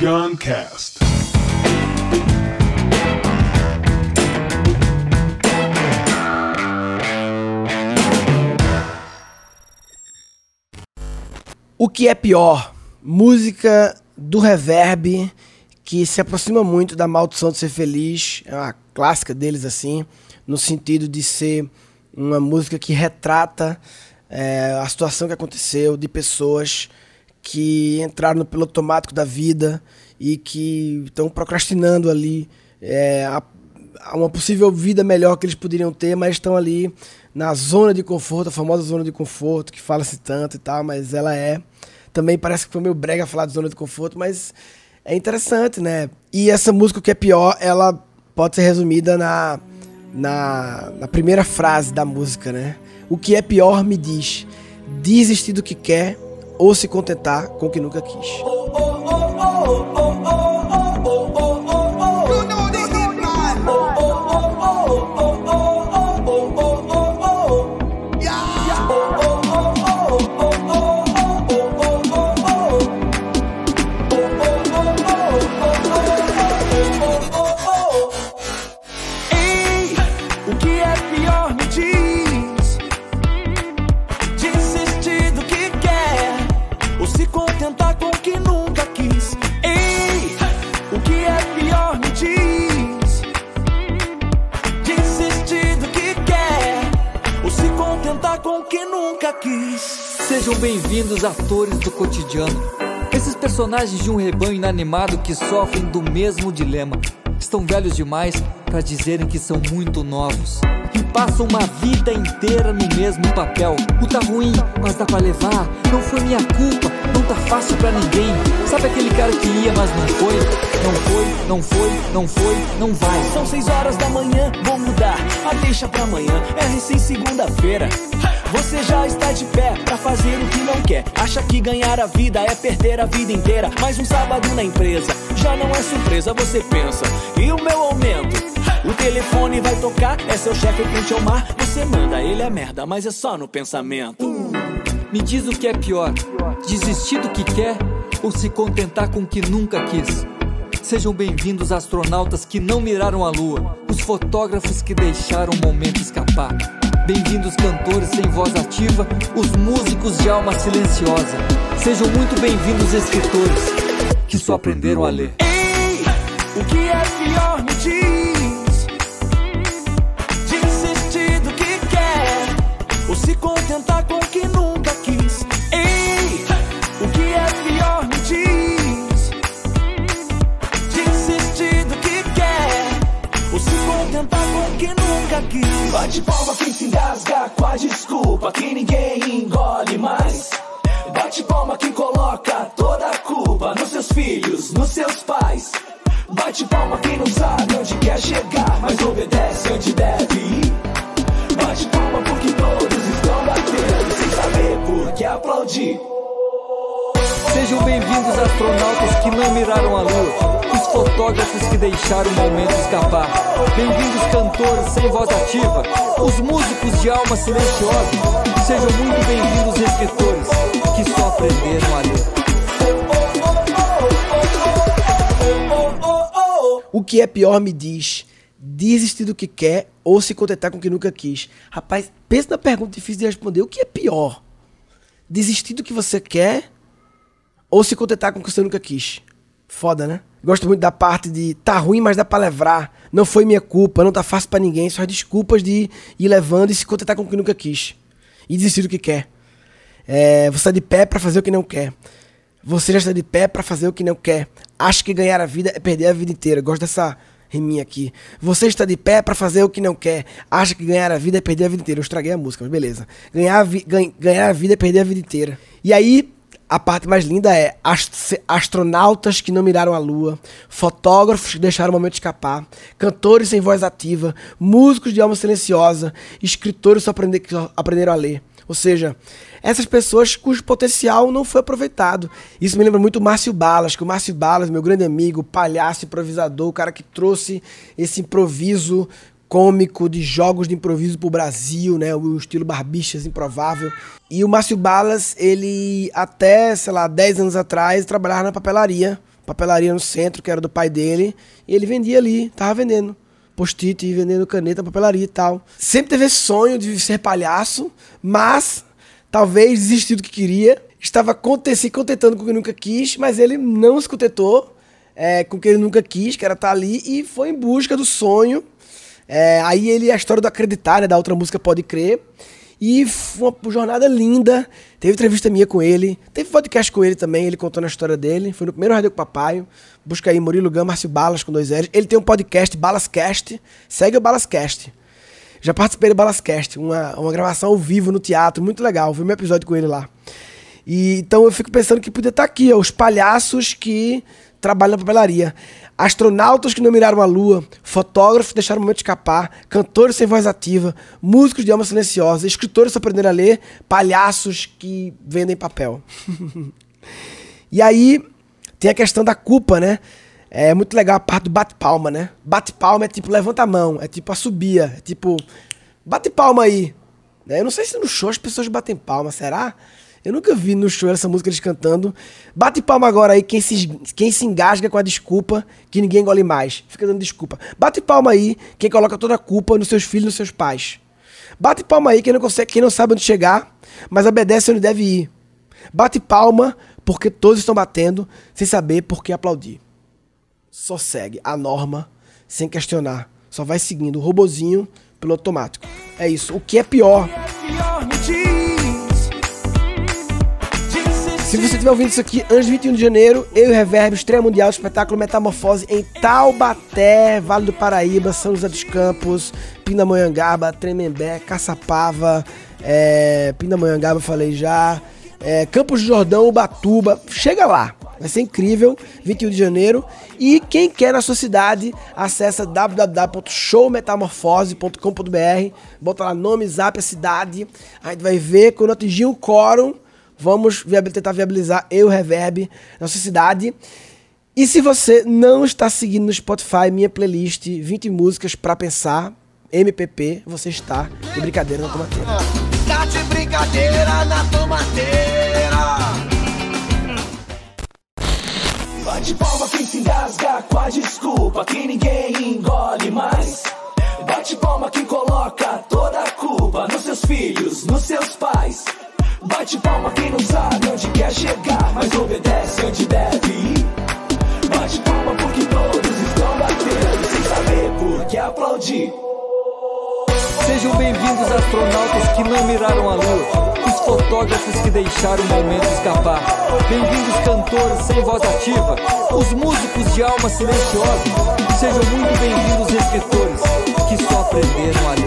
Cotidian Cast. O que é pior? Música do reverb que se aproxima muito da Maldição de Ser Feliz, é uma clássica deles assim, no sentido de ser uma música que retrata é, a situação que aconteceu de pessoas que entraram no piloto automático da vida e que estão procrastinando ali é, a, a uma possível vida melhor que eles poderiam ter, mas estão ali na zona de conforto, a famosa zona de conforto, que fala-se tanto e tal, mas ela é. Também parece que foi meio brega falar de zona de conforto, mas é interessante, né? E essa música, o que é pior, ela pode ser resumida na, na, na primeira frase da música, né? O que é pior me diz, desistir do que quer ou se contentar com o que nunca quis. Sejam bem-vindos, atores do cotidiano. Esses personagens de um rebanho inanimado que sofrem do mesmo dilema. Estão velhos demais para dizerem que são muito novos. E passam uma vida inteira no mesmo papel. O tá ruim, mas dá pra levar. Não foi minha culpa, não tá fácil pra ninguém. Sabe aquele cara que ia, mas não foi? Não foi, não foi, não foi, não vai. São seis horas da manhã, vou mudar a deixa pra amanhã. É recém segunda-feira. Você já está de pé pra fazer o que não quer. Acha que ganhar a vida é perder a vida inteira. Mais um sábado na empresa, já não é surpresa, você pensa. E o meu aumento? O telefone vai tocar, é seu chefe frente ao mar. Você manda, ele é merda, mas é só no pensamento. Me diz o que é pior: desistir do que quer ou se contentar com o que nunca quis? Sejam bem-vindos, astronautas que não miraram a lua, os fotógrafos que deixaram o momento escapar. Bem-vindos, cantores sem voz ativa, os músicos de alma silenciosa. Sejam muito bem-vindos, escritores que só aprenderam a ler. Ei, o que é nunca quis Bate palma quem se engasga com a desculpa Que ninguém engole mais Bate palma quem coloca toda a culpa nos seus filhos, nos seus pais. Bate palma quem não sabe onde quer chegar, mas obedece onde deve ir. Bate palma porque todos estão batendo sem saber por que aplaudir. Sejam bem-vindos, astronautas que não miraram a lua, fotógrafos que deixaram o momento escapar. Bem-vindos, cantores sem voz ativa, os músicos de alma silenciosa. Sejam muito bem-vindos, escritores que só aprenderam a ler. O que é pior me diz, desistir do que quer ou se contentar com o que nunca quis. Rapaz, pensa na pergunta difícil de responder. O que é pior? Desistir do que você quer ou se contentar com o que você nunca quis? Foda, né? Gosto muito da parte de tá ruim, mas dá pra levar. Não foi minha culpa, não tá fácil para ninguém. Só as desculpas de ir levando e se contentar com o que nunca quis. E desistir do que quer. É, você está de pé para fazer o que não quer. Você já está de pé para fazer o que não quer. Acha que ganhar a vida é perder a vida inteira. Gosto dessa riminha aqui. Você está de pé para fazer o que não quer. Acha que ganhar a vida é perder a vida inteira. Eu estraguei a música, mas beleza. Ganhar ganhar a vida é perder a vida inteira. E aí, a parte mais linda é ast astronautas que não miraram a lua, fotógrafos que deixaram o momento escapar, cantores sem voz ativa, músicos de alma silenciosa, escritores só aprender, que só aprenderam a ler. Ou seja, essas pessoas cujo potencial não foi aproveitado. Isso me lembra muito o Márcio Balas, que o Márcio Balas, meu grande amigo, palhaço, improvisador, o cara que trouxe esse improviso cômico de jogos de improviso pro Brasil, né? O estilo Barbichas improvável. E o Márcio Balas, ele até, sei lá, 10 anos atrás trabalhava na papelaria, papelaria no centro, que era do pai dele, e ele vendia ali, tava vendendo post-it, vendendo caneta, papelaria e tal. Sempre teve sonho de ser palhaço, mas talvez desistiu do que queria. Estava se contentando com o que nunca quis, mas ele não se contentou é, com o que ele nunca quis, que era estar ali, e foi em busca do sonho. É, aí ele, a história do acreditar, né, da outra música Pode Crer. E foi uma jornada linda. Teve entrevista minha com ele. Teve podcast com ele também, ele contando a história dele. Foi no primeiro Rádio com Papaio. Busca aí Murilo Gama, Márcio Balas com dois L's. Ele tem um podcast, Balascast. Segue o Balascast. Já participei do Balascast, uma, uma gravação ao vivo no teatro, muito legal. Vi meu episódio com ele lá. E, então eu fico pensando que podia estar aqui, ó, os palhaços que trabalham na papelaria. Astronautas que não miraram a lua, fotógrafos que deixaram o momento escapar, cantores sem voz ativa, músicos de alma silenciosa, escritores que aprenderam a ler, palhaços que vendem papel. e aí tem a questão da culpa, né? É muito legal a parte do bate-palma, né? Bate-palma é tipo levanta a mão, é tipo assobia, é tipo bate palma aí. Eu não sei se no show as pessoas batem palma, será? Eu nunca vi no show essa música eles cantando. Bate palma agora aí quem se, quem se engasga com a desculpa que ninguém engole mais. Fica dando desculpa. Bate palma aí quem coloca toda a culpa nos seus filhos, nos seus pais. Bate palma aí quem não consegue, quem não sabe onde chegar, mas obedece onde deve ir. Bate palma porque todos estão batendo sem saber por que aplaudir. Só segue a norma sem questionar. Só vai seguindo o robozinho pelo automático. É isso. O que é pior? O que é pior Se você estiver ouvindo isso aqui antes de 21 de janeiro, eu e o Reverb, estreia mundial, espetáculo Metamorfose em Taubaté, Vale do Paraíba, São José dos Campos, Pindamonhangaba, Tremembé, Caçapava, é, Pindamonhangaba, falei já, é, Campos do Jordão, Ubatuba. Chega lá, vai ser incrível, 21 de janeiro. E quem quer na sua cidade, acessa www.showmetamorfose.com.br, bota lá nome, zap, a cidade, a gente vai ver quando atingir um quórum Vamos tentar viabilizar eu, Reverb, na sua cidade. E se você não está seguindo no Spotify minha playlist 20 músicas para pensar, MPP, você está de brincadeira na tomateira. Tá de brincadeira na tomateira. Bate palma quem se engasga com a desculpa que ninguém engole mais. Bate palma quem coloca toda a culpa nos seus filhos, nos seus pais. Bate palma quem não sabe onde quer chegar, mas obedece onde deve ir. Bate palma porque todos estão batendo, sem saber por que aplaudir. Sejam bem-vindos astronautas que não miraram a lua, os fotógrafos que deixaram o momento escapar. Bem-vindos cantores sem voz ativa, os músicos de alma silenciosa. Sejam muito bem-vindos escritores que só aprenderam a.